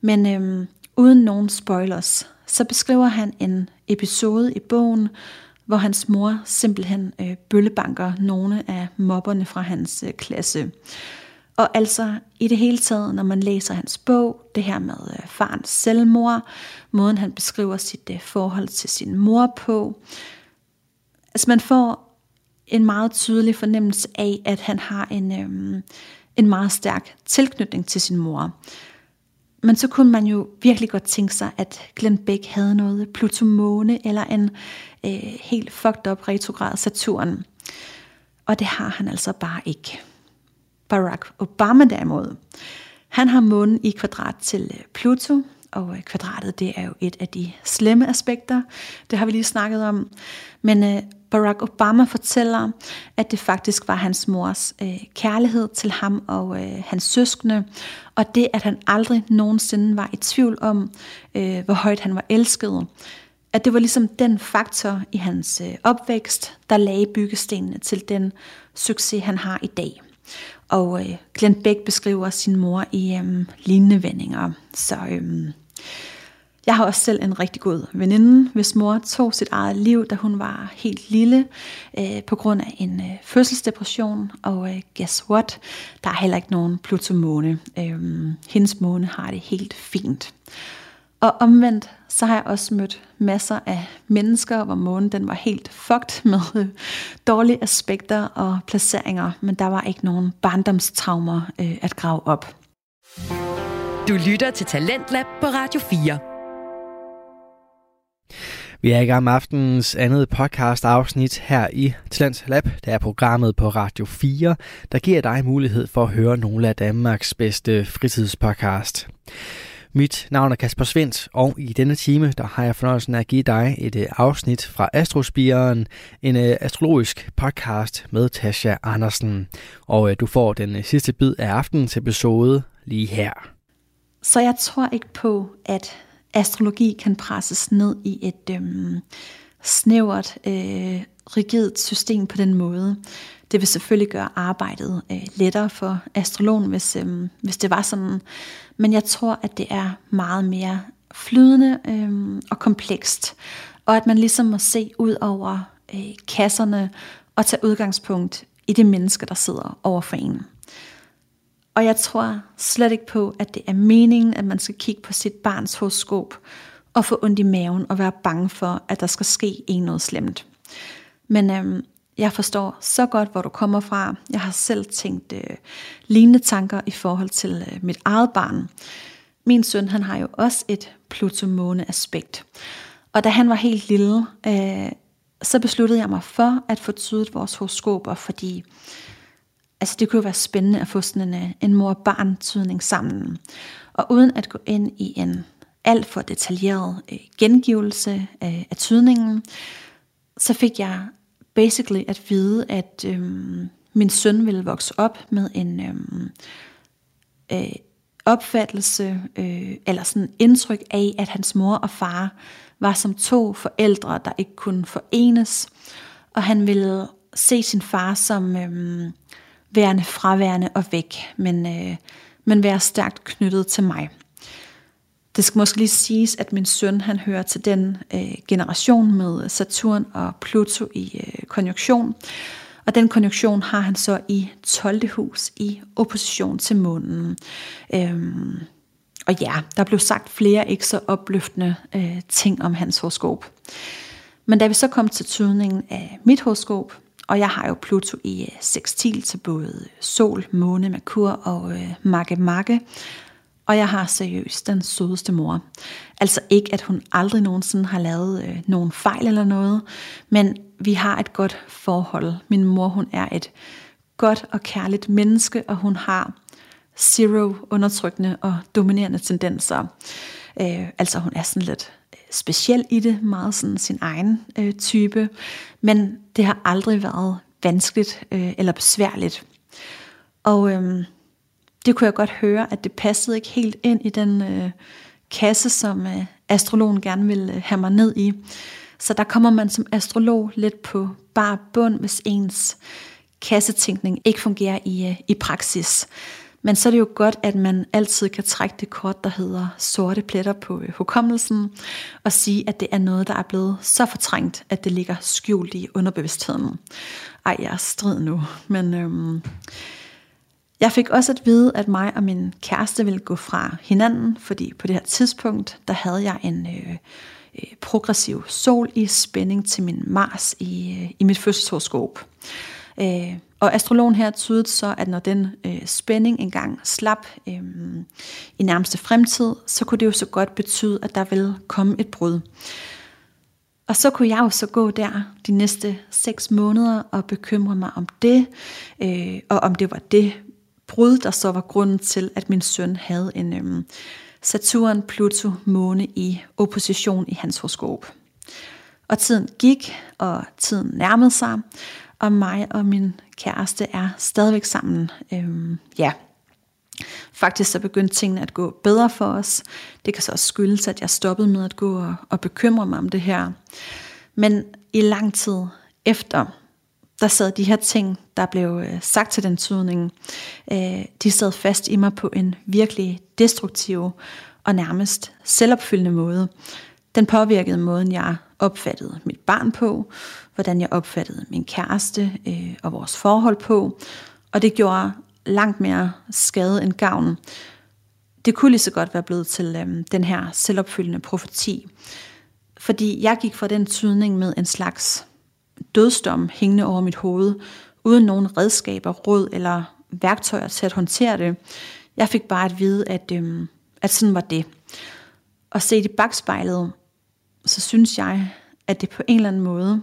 Men øhm, uden nogen spoilers, så beskriver han en episode i bogen, hvor hans mor simpelthen øh, bøllebanker nogle af mobberne fra hans øh, klasse. Og altså i det hele taget, når man læser hans bog, det her med øh, farens selvmord, måden han beskriver sit øh, forhold til sin mor på, altså man får en meget tydelig fornemmelse af, at han har en, øh, en meget stærk tilknytning til sin mor. Men så kunne man jo virkelig godt tænke sig, at Glenn Beck havde noget Pluto-måne eller en øh, helt fucked up retrograd Saturn. Og det har han altså bare ikke. Barack Obama derimod, han har månen i kvadrat til øh, Pluto, og øh, kvadratet det er jo et af de slemme aspekter, det har vi lige snakket om. Men øh, Barack Obama fortæller, at det faktisk var hans mors øh, kærlighed til ham og øh, hans søskende, og det, at han aldrig nogensinde var i tvivl om, øh, hvor højt han var elsket. At det var ligesom den faktor i hans øh, opvækst, der lagde byggestenene til den succes, han har i dag. Og øh, Glenn Beck beskriver sin mor i øh, lignende vendinger. Så øh, Jeg har også selv en rigtig god veninde, hvis mor tog sit eget liv, da hun var helt lille, øh, på grund af en øh, fødselsdepression. Og øh, guess what? Der er heller ikke nogen Pluto-måne. Øh, hendes måne har det helt fint. Og omvendt, så har jeg også mødt masser af mennesker, hvor månen den var helt fucked [LAUGHS] med dårlige aspekter og placeringer, men der var ikke nogen barndomstraumer øh, at grave op. Du lytter til Talentlab på Radio 4. Vi er i gang med aftenens andet podcast afsnit her i Talents Lab. Det er programmet på Radio 4, der giver dig mulighed for at høre nogle af Danmarks bedste fritidspodcast. Mit navn er Kasper Svendt, og i denne time der har jeg fornøjelsen af at give dig et øh, afsnit fra Astrospiren, en øh, astrologisk podcast med Tasha Andersen. Og øh, du får den sidste bid af aftenens episode lige her. Så jeg tror ikke på, at astrologi kan presses ned i et øhm, snævert, øh, rigidt system på den måde. Det vil selvfølgelig gøre arbejdet øh, lettere for astrologen, hvis, øh, hvis det var sådan. Men jeg tror, at det er meget mere flydende øh, og komplekst. Og at man ligesom må se ud over øh, kasserne og tage udgangspunkt i det menneske, der sidder over for en. Og jeg tror slet ikke på, at det er meningen, at man skal kigge på sit barns horoskop og få ondt i maven og være bange for, at der skal ske en noget slemt. Men øhm, jeg forstår så godt, hvor du kommer fra. Jeg har selv tænkt øh, lignende tanker i forhold til øh, mit eget barn. Min søn, han har jo også et Pluto-måne-aspekt. Og da han var helt lille, øh, så besluttede jeg mig for at få tydet vores horoskoper, fordi altså, det kunne jo være spændende at få sådan en, øh, en mor-barn-tydning sammen. Og uden at gå ind i en alt for detaljeret øh, gengivelse øh, af tydningen, så fik jeg basically at vide, at øhm, min søn ville vokse op med en øhm, øh, opfattelse, øh, eller sådan indtryk af, at hans mor og far var som to forældre, der ikke kunne forenes, og han ville se sin far som øhm, værende fraværende og væk, men, øh, men være stærkt knyttet til mig. Det skal måske lige siges, at min søn han hører til den øh, generation med Saturn og Pluto i øh, konjunktion. Og den konjunktion har han så i 12. hus i opposition til månen. Øhm, og ja, der blev sagt flere ikke så opløftende øh, ting om hans horoskop. Men da vi så kom til tydningen af mit horoskop, og jeg har jo Pluto i øh, sextil til både Sol, Måne, Merkur og øh, Makke Makke, og jeg har seriøst den sødeste mor. Altså ikke, at hun aldrig nogensinde har lavet øh, nogen fejl eller noget, men vi har et godt forhold. Min mor, hun er et godt og kærligt menneske, og hun har zero undertrykkende og dominerende tendenser. Øh, altså hun er sådan lidt øh, speciel i det, meget sådan sin egen øh, type, men det har aldrig været vanskeligt øh, eller besværligt. Og øh, det kunne jeg godt høre, at det passede ikke helt ind i den øh, kasse, som øh, astrologen gerne ville øh, have mig ned i. Så der kommer man som astrolog lidt på bare bund, hvis ens kassetænkning ikke fungerer i, øh, i praksis. Men så er det jo godt, at man altid kan trække det kort, der hedder sorte pletter på øh, hukommelsen, og sige, at det er noget, der er blevet så fortrængt, at det ligger skjult i underbevidstheden. Ej, jeg er strid nu, men øhm, jeg fik også at vide, at mig og min kæreste ville gå fra hinanden, fordi på det her tidspunkt, der havde jeg en øh, øh progressiv sol i spænding til min Mars i, øh, i mit fødselshoroskop. Øh, og astrologen her tydede så, at når den øh, spænding engang slap øh, i nærmeste fremtid, så kunne det jo så godt betyde, at der ville komme et brud. Og så kunne jeg jo så gå der de næste seks måneder og bekymre mig om det, øh, og om det var det brud, der så var grunden til, at min søn havde en øhm, Saturn, Pluto, måne i opposition i hans horoskop. Og tiden gik, og tiden nærmede sig, og mig og min kæreste er stadigvæk sammen. Øhm, ja, Faktisk så begyndte tingene at gå bedre for os. Det kan så også skyldes, at jeg stoppede med at gå og, og bekymre mig om det her. Men i lang tid efter, der sad de her ting, der blev øh, sagt til den tydning, øh, de sad fast i mig på en virkelig destruktiv og nærmest selvopfyldende måde. Den påvirkede måden, jeg opfattede mit barn på, hvordan jeg opfattede min kæreste øh, og vores forhold på, og det gjorde langt mere skade end gavn. Det kunne lige så godt være blevet til den her selvopfyldende profeti. Fordi jeg gik fra den tydning med en slags dødsdom hængende over mit hoved, uden nogen redskaber, råd eller værktøjer til at håndtere det. Jeg fik bare at vide, at, øhm, at sådan var det. Og set i bagspejlet, så synes jeg, at det på en eller anden måde,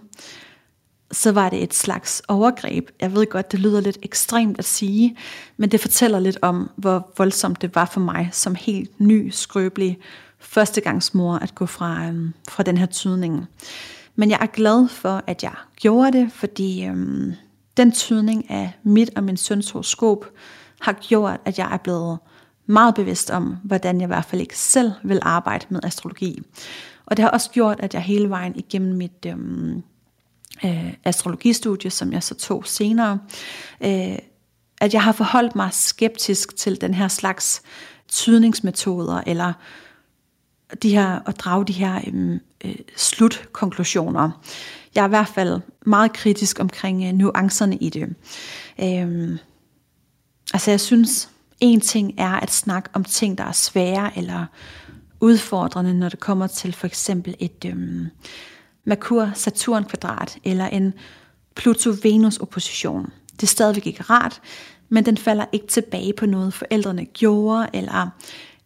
så var det et slags overgreb. Jeg ved godt, det lyder lidt ekstremt at sige, men det fortæller lidt om, hvor voldsomt det var for mig som helt ny, skrøbelig førstegangsmor at gå fra, øhm, fra den her tydning. Men jeg er glad for, at jeg gjorde det, fordi øhm, den tydning af mit og min søns horoskop har gjort, at jeg er blevet meget bevidst om, hvordan jeg i hvert fald ikke selv vil arbejde med astrologi. Og det har også gjort, at jeg hele vejen igennem mit øhm, øh, astrologistudie, som jeg så tog senere, øh, at jeg har forholdt mig skeptisk til den her slags tydningsmetoder, eller de her, at drage de her øhm, øh, slutkonklusioner. Jeg er i hvert fald meget kritisk omkring øh, nuancerne i det. Øh, altså jeg synes, en ting er at snakke om ting, der er svære eller udfordrende, når det kommer til for eksempel et øhm, Merkur-Saturn-kvadrat eller en Pluto-Venus-opposition. Det er stadigvæk ikke rart, men den falder ikke tilbage på noget, forældrene gjorde, eller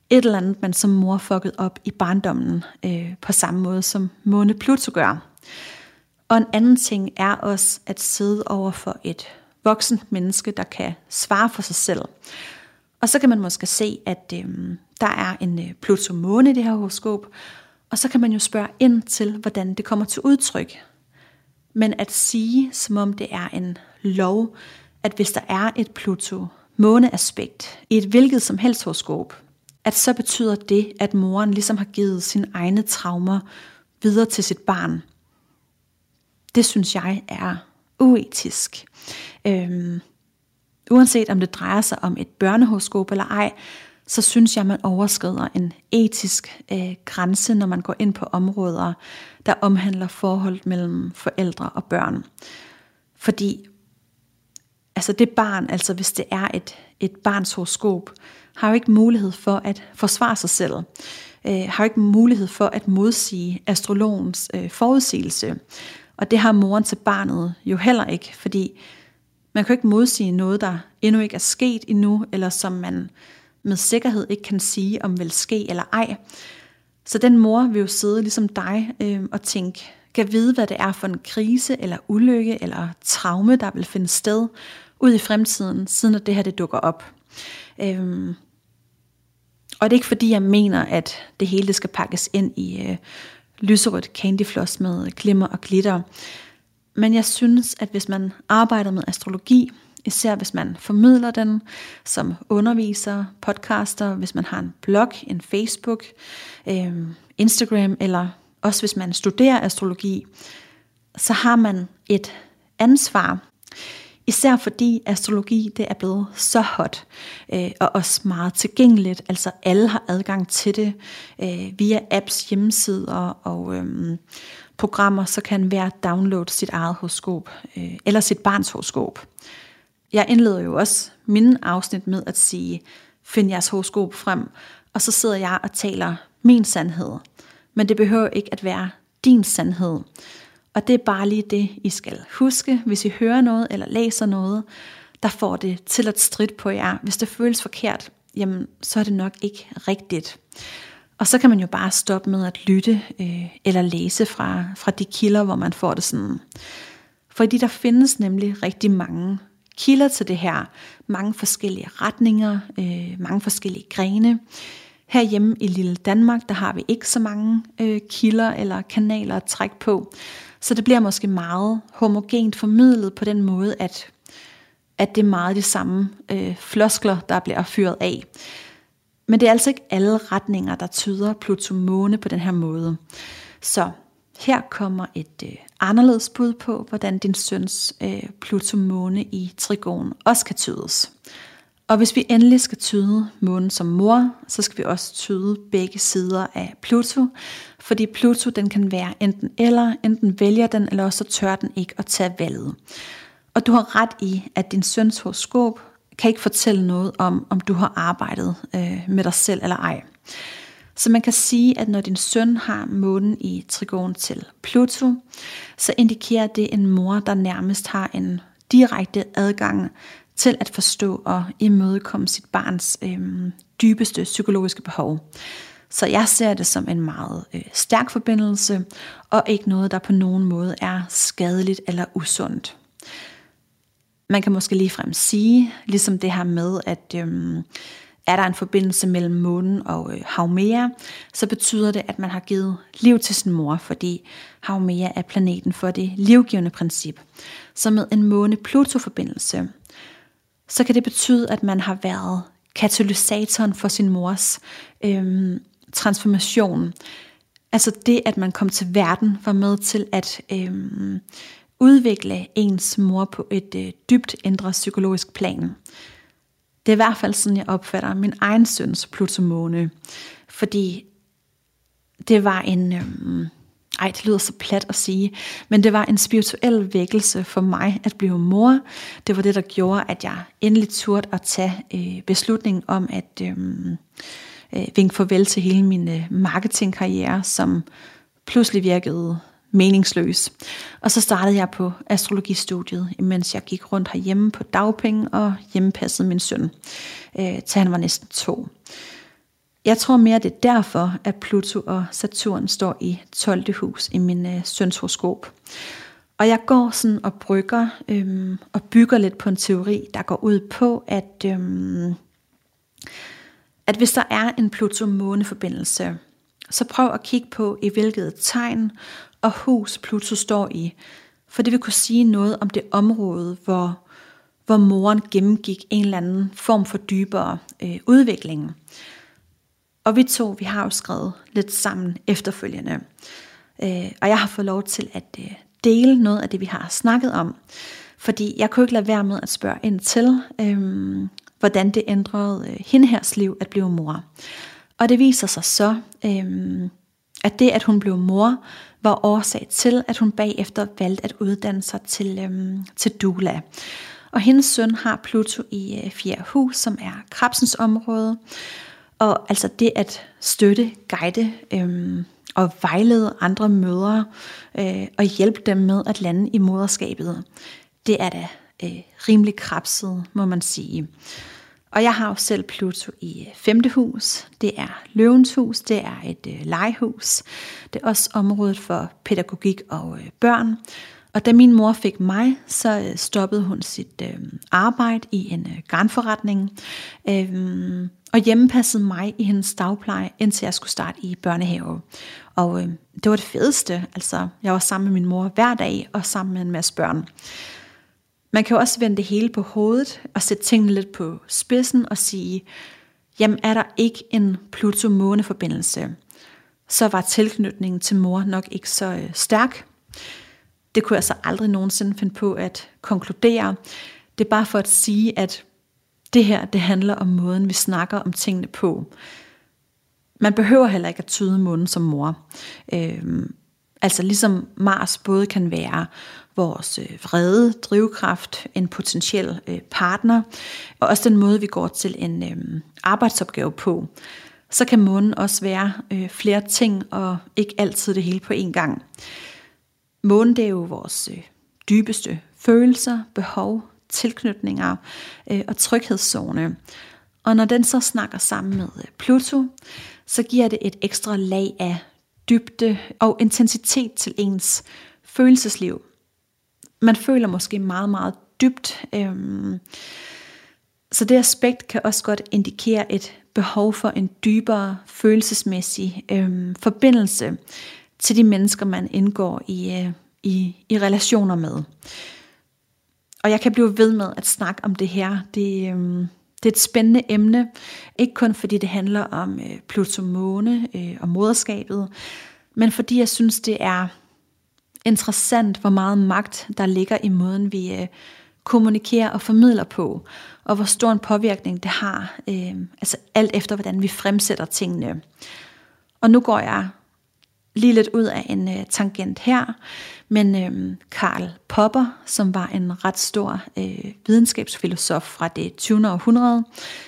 et eller andet, man som mor fucket op i barndommen, øh, på samme måde som måne Pluto gør. Og en anden ting er også at sidde over for et voksent menneske, der kan svare for sig selv. Og så kan man måske se, at øh, der er en øh, Pluto-måne i det her horoskop, og så kan man jo spørge ind til, hvordan det kommer til udtryk. Men at sige, som om det er en lov, at hvis der er et Pluto-måne-aspekt i et hvilket som helst horoskop, at så betyder det, at moren ligesom har givet sine egne traumer videre til sit barn. Det synes jeg er uetisk. Øhm, uanset om det drejer sig om et børnehoroskop eller ej, så synes jeg, man overskrider en etisk øh, grænse, når man går ind på områder, der omhandler forhold mellem forældre og børn. Fordi altså det barn, altså hvis det er et, et barns horoskop, har jo ikke mulighed for at forsvare sig selv, øh, har jo ikke mulighed for at modsige astrologens øh, forudsigelse. Og det har moren til barnet jo heller ikke, fordi man kan jo ikke modsige noget, der endnu ikke er sket endnu, eller som man med sikkerhed ikke kan sige, om vil ske eller ej. Så den mor vil jo sidde ligesom dig øh, og tænke, kan vide, hvad det er for en krise eller ulykke eller traume, der vil finde sted ud i fremtiden, siden at det her det dukker op. Øhm, og det er ikke fordi, jeg mener, at det hele skal pakkes ind i øh, lyserødt candyfloss med glimmer og glitter. Men jeg synes, at hvis man arbejder med astrologi, især hvis man formidler den som underviser, podcaster, hvis man har en blog, en Facebook, øh, Instagram, eller også hvis man studerer astrologi, så har man et ansvar. Især fordi astrologi det er blevet så hot øh, og også meget tilgængeligt. Altså alle har adgang til det øh, via apps, hjemmesider og øh, programmer, så kan hver downloade sit eget horoskop øh, eller sit barns horoskop. Jeg indleder jo også min afsnit med at sige, find jeres horoskop frem, og så sidder jeg og taler min sandhed. Men det behøver ikke at være din sandhed. Og det er bare lige det, I skal huske, hvis I hører noget eller læser noget, der får det til at stride på jer. Hvis det føles forkert, jamen, så er det nok ikke rigtigt. Og så kan man jo bare stoppe med at lytte øh, eller læse fra, fra de kilder, hvor man får det sådan. Fordi der findes nemlig rigtig mange kilder til det her. Mange forskellige retninger, øh, mange forskellige grene. Herhjemme i lille Danmark, der har vi ikke så mange øh, kilder eller kanaler at trække på. Så det bliver måske meget homogent formidlet på den måde, at, at det er meget de samme øh, floskler, der bliver fyret af. Men det er altså ikke alle retninger, der tyder Pluto-måne på den her måde. Så her kommer et øh, anderledes bud på, hvordan din søns øh, Pluto-måne i trigon også kan tydes. Og hvis vi endelig skal tyde månen som mor, så skal vi også tyde begge sider af Pluto, fordi Pluto den kan være enten eller, enten vælger den, eller også tør den ikke at tage valget. Og du har ret i, at din søns horoskop kan ikke fortælle noget om, om du har arbejdet øh, med dig selv eller ej. Så man kan sige, at når din søn har månen i trigon til Pluto, så indikerer det en mor, der nærmest har en direkte adgang til at forstå og imødekomme sit barns øh, dybeste psykologiske behov. Så jeg ser det som en meget øh, stærk forbindelse, og ikke noget, der på nogen måde er skadeligt eller usundt. Man kan måske ligefrem sige, ligesom det her med, at øh, er der en forbindelse mellem månen og øh, Haumea, så betyder det, at man har givet liv til sin mor, fordi Haumea er planeten for det livgivende princip. Så med en måne-Pluto-forbindelse, så kan det betyde, at man har været katalysatoren for sin mors øhm, transformation. Altså det, at man kom til verden, var med til at øh, udvikle ens mor på et øh, dybt ændret psykologisk plan. Det er i hvert fald sådan, jeg opfatter min egen søns plutomåne. Fordi det var en... Øh, ej, det lyder så plat at sige, men det var en spirituel vækkelse for mig at blive mor. Det var det, der gjorde, at jeg endelig turde at tage øh, beslutningen om at øh, øh, vinke farvel til hele min øh, marketingkarriere, som pludselig virkede meningsløs. Og så startede jeg på astrologistudiet, mens jeg gik rundt herhjemme på dagpenge og hjemmepassede min søn, øh, til han var næsten to. Jeg tror mere, det er derfor, at Pluto og Saturn står i 12. hus i min øh, søns horoskop. Og jeg går sådan og brygger øhm, og bygger lidt på en teori, der går ud på, at, øhm, at hvis der er en Pluto-måne-forbindelse, så prøv at kigge på, i hvilket tegn og hus Pluto står i. For det vil kunne sige noget om det område, hvor, hvor moren gennemgik en eller anden form for dybere øh, udvikling. Og vi to, vi har jo skrevet lidt sammen efterfølgende. Øh, og jeg har fået lov til at øh, dele noget af det, vi har snakket om. Fordi jeg kunne ikke lade være med at spørge ind til, øh, hvordan det ændrede øh, hende hers liv at blive mor. Og det viser sig så, øh, at det, at hun blev mor, var årsag til, at hun bagefter valgte at uddanne sig til, øh, til doula. Og hendes søn har Pluto i øh, fjerde hus, som er krabsens område. Og altså det at støtte, guide øhm, og vejlede andre mødre øh, og hjælpe dem med at lande i moderskabet, det er da øh, rimelig krabset, må man sige. Og jeg har jo selv Pluto i femte hus. Det er løvens hus, det er et øh, legehus. Det er også området for pædagogik og øh, børn. Og da min mor fik mig, så øh, stoppede hun sit øh, arbejde i en øh, garnforretning. Øh, og hjemmepassede mig i hendes dagpleje, indtil jeg skulle starte i børnehave. Og øh, det var det fedeste. Altså, jeg var sammen med min mor hver dag, og sammen med en masse børn. Man kan jo også vende det hele på hovedet, og sætte tingene lidt på spidsen, og sige, jamen er der ikke en Pluto-måne-forbindelse, så var tilknytningen til mor nok ikke så øh, stærk. Det kunne jeg så aldrig nogensinde finde på at konkludere. Det er bare for at sige, at det her, det handler om måden, vi snakker om tingene på. Man behøver heller ikke at tyde munden som mor. Øhm, altså ligesom Mars både kan være vores øh, vrede, drivkraft, en potentiel øh, partner, og også den måde, vi går til en øh, arbejdsopgave på, så kan månen også være flere ting, og ikke altid det hele på én gang. Månen det er jo vores dybeste følelser, behov, tilknytninger og tryghedszone. Og når den så snakker sammen med Pluto, så giver det et ekstra lag af dybde og intensitet til ens følelsesliv. Man føler måske meget, meget dybt. Øhm, så det aspekt kan også godt indikere et behov for en dybere følelsesmæssig øhm, forbindelse til de mennesker, man indgår i, øh, i, i relationer med. Og jeg kan blive ved med at snakke om det her. Det, øhm, det er et spændende emne, ikke kun fordi det handler om øh, Pluto måne øh, og moderskabet, men fordi jeg synes, det er interessant, hvor meget magt der ligger i måden, vi øh, kommunikerer og formidler på, og hvor stor en påvirkning det har, øh, altså alt efter hvordan vi fremsætter tingene. Og nu går jeg lige lidt ud af en øh, tangent her, men øh, Karl Popper, som var en ret stor øh, videnskabsfilosof fra det 20. århundrede,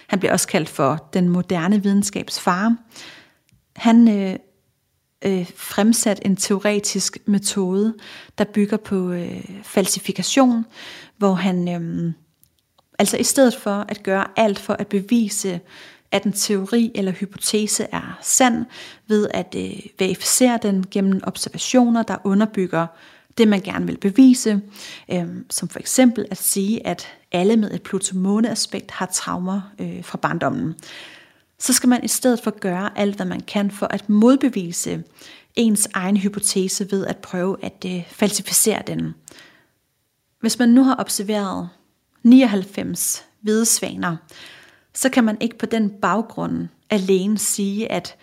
han blev også kaldt for den moderne videnskabsfar, han øh, øh, fremsat en teoretisk metode, der bygger på øh, falsifikation, hvor han øh, altså i stedet for at gøre alt for at bevise, at en teori eller hypotese er sand, ved at øh, verificere den gennem observationer, der underbygger det, man gerne vil bevise, øh, som for eksempel at sige, at alle med et Pluto-måne-aspekt har traumer øh, fra barndommen så skal man i stedet for gøre alt, hvad man kan for at modbevise ens egen hypotese ved at prøve at øh, falsificere den. Hvis man nu har observeret 99 hvide svaner, så kan man ikke på den baggrund alene sige, at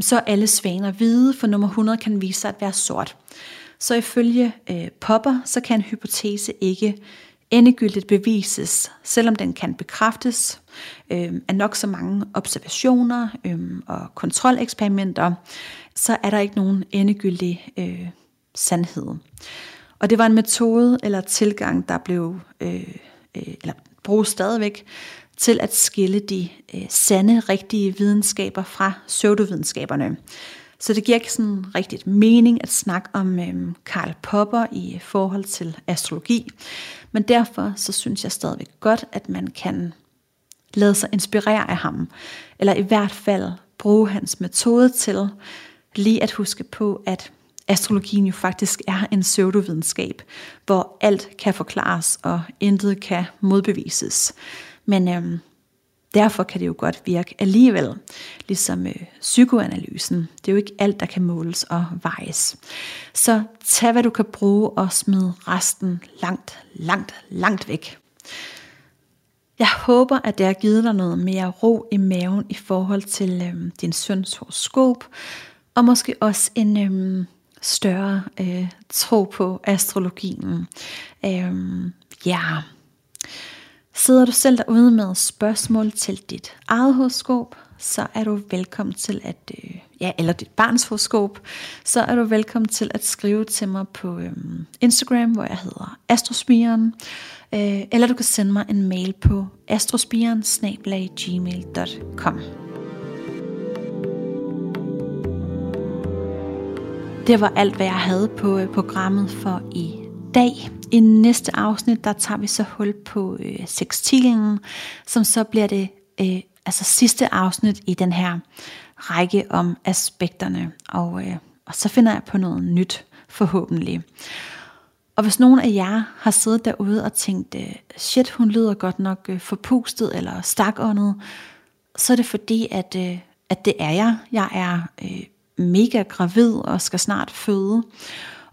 så er alle svaner hvide, for nummer 100 kan vise sig at være sort. Så ifølge øh, Popper, så kan en hypotese ikke endegyldigt bevises, selvom den kan bekræftes øh, af nok så mange observationer øh, og kontroleksperimenter, så er der ikke nogen endegyldig øh, sandhed. Og det var en metode eller tilgang, der blev, øh, øh, eller bruges stadigvæk, til at skille de øh, sande, rigtige videnskaber fra pseudovidenskaberne. Så det giver ikke sådan rigtigt mening at snakke om øh, Karl Popper i forhold til astrologi. Men derfor så synes jeg stadigvæk godt, at man kan lade sig inspirere af ham. Eller i hvert fald bruge hans metode til lige at huske på, at astrologien jo faktisk er en pseudovidenskab, hvor alt kan forklares og intet kan modbevises. Men øhm, derfor kan det jo godt virke alligevel, ligesom øh, psykoanalysen. Det er jo ikke alt, der kan måles og vejes. Så tag, hvad du kan bruge, og smid resten langt, langt, langt væk. Jeg håber, at det har givet dig noget mere ro i maven i forhold til øhm, din søns horoskop, og måske også en øhm, større øh, tro på astrologien. Øhm, ja. Sidder du selv derude med spørgsmål til dit eget horoskop, så er du velkommen til at, øh, ja, eller dit barns horoskop, så er du velkommen til at skrive til mig på øh, Instagram, hvor jeg hedder Astrospiren, øh, eller du kan sende mig en mail på astrospiren Det var alt, hvad jeg havde på øh, programmet for i dag. I næste afsnit, der tager vi så hul på øh, sekstilen, som så bliver det øh, altså sidste afsnit i den her række om aspekterne. Og, øh, og så finder jeg på noget nyt, forhåbentlig. Og hvis nogen af jer har siddet derude og tænkt, øh, shit, hun lyder godt nok øh, forpustet eller stakåndet, så er det fordi, at, øh, at det er jeg. Jeg er øh, mega gravid og skal snart føde.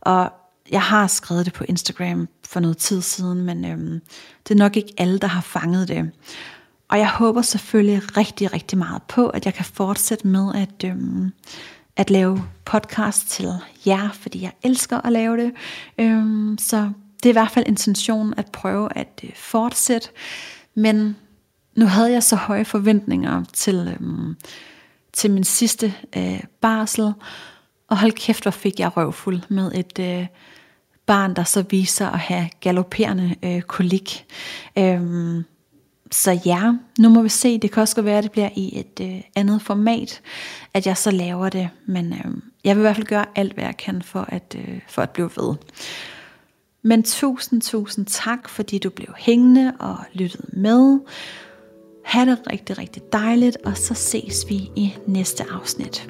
Og jeg har skrevet det på Instagram for noget tid siden, men øhm, det er nok ikke alle, der har fanget det. Og jeg håber selvfølgelig rigtig, rigtig meget på, at jeg kan fortsætte med at, øhm, at lave podcast til jer, fordi jeg elsker at lave det. Øhm, så det er i hvert fald intentionen at prøve at øh, fortsætte. Men nu havde jeg så høje forventninger til, øhm, til min sidste øh, barsel, og hold kæft, hvor fik jeg røvfuld med et øh, barn, der så viser at have galopperende øh, kolik. Øhm, så ja, nu må vi se. Det kan også være, at det bliver i et øh, andet format, at jeg så laver det. Men øh, jeg vil i hvert fald gøre alt, hvad jeg kan for at, øh, for at blive ved. Men tusind, tusind tak, fordi du blev hængende og lyttede med. Ha' det rigtig, rigtig dejligt, og så ses vi i næste afsnit.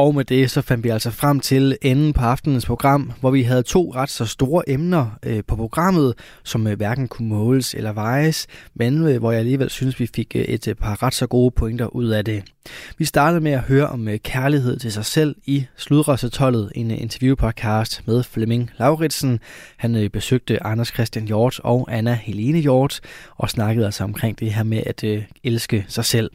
Og med det så fandt vi altså frem til enden på aftenens program, hvor vi havde to ret så store emner øh, på programmet, som øh, hverken kunne måles eller vejes, men øh, hvor jeg alligevel synes, vi fik øh, et øh, par ret så gode pointer ud af det. Vi startede med at høre om øh, kærlighed til sig selv i Sludrøsetollet, en øh, interviewpodcast med Flemming Lauritsen. Han øh, besøgte Anders Christian Hjort og Anna Helene Hjort og snakkede altså omkring det her med at øh, elske sig selv.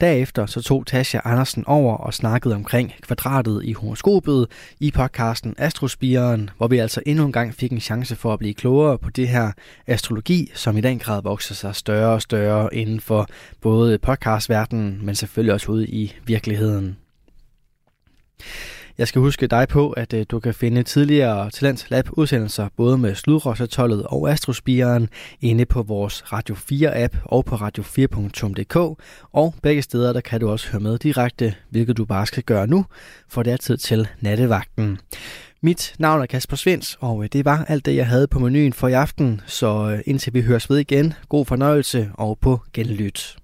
Derefter så tog Tasha Andersen over og snakkede omkring kvadratet i horoskopet i podcasten Astrospiren, hvor vi altså endnu en gang fik en chance for at blive klogere på det her astrologi, som i den grad vokser sig større og større inden for både podcastverdenen, men selvfølgelig også ude i virkeligheden. Jeg skal huske dig på, at øh, du kan finde tidligere Talents Lab udsendelser både med Sludrosatollet og Astrospiren inde på vores Radio 4 app og på radio4.dk og begge steder der kan du også høre med direkte, hvilket du bare skal gøre nu, for det er tid til nattevagten. Mit navn er Kasper Svens, og øh, det var alt det, jeg havde på menuen for i aften, så øh, indtil vi høres ved igen, god fornøjelse og på genlyt.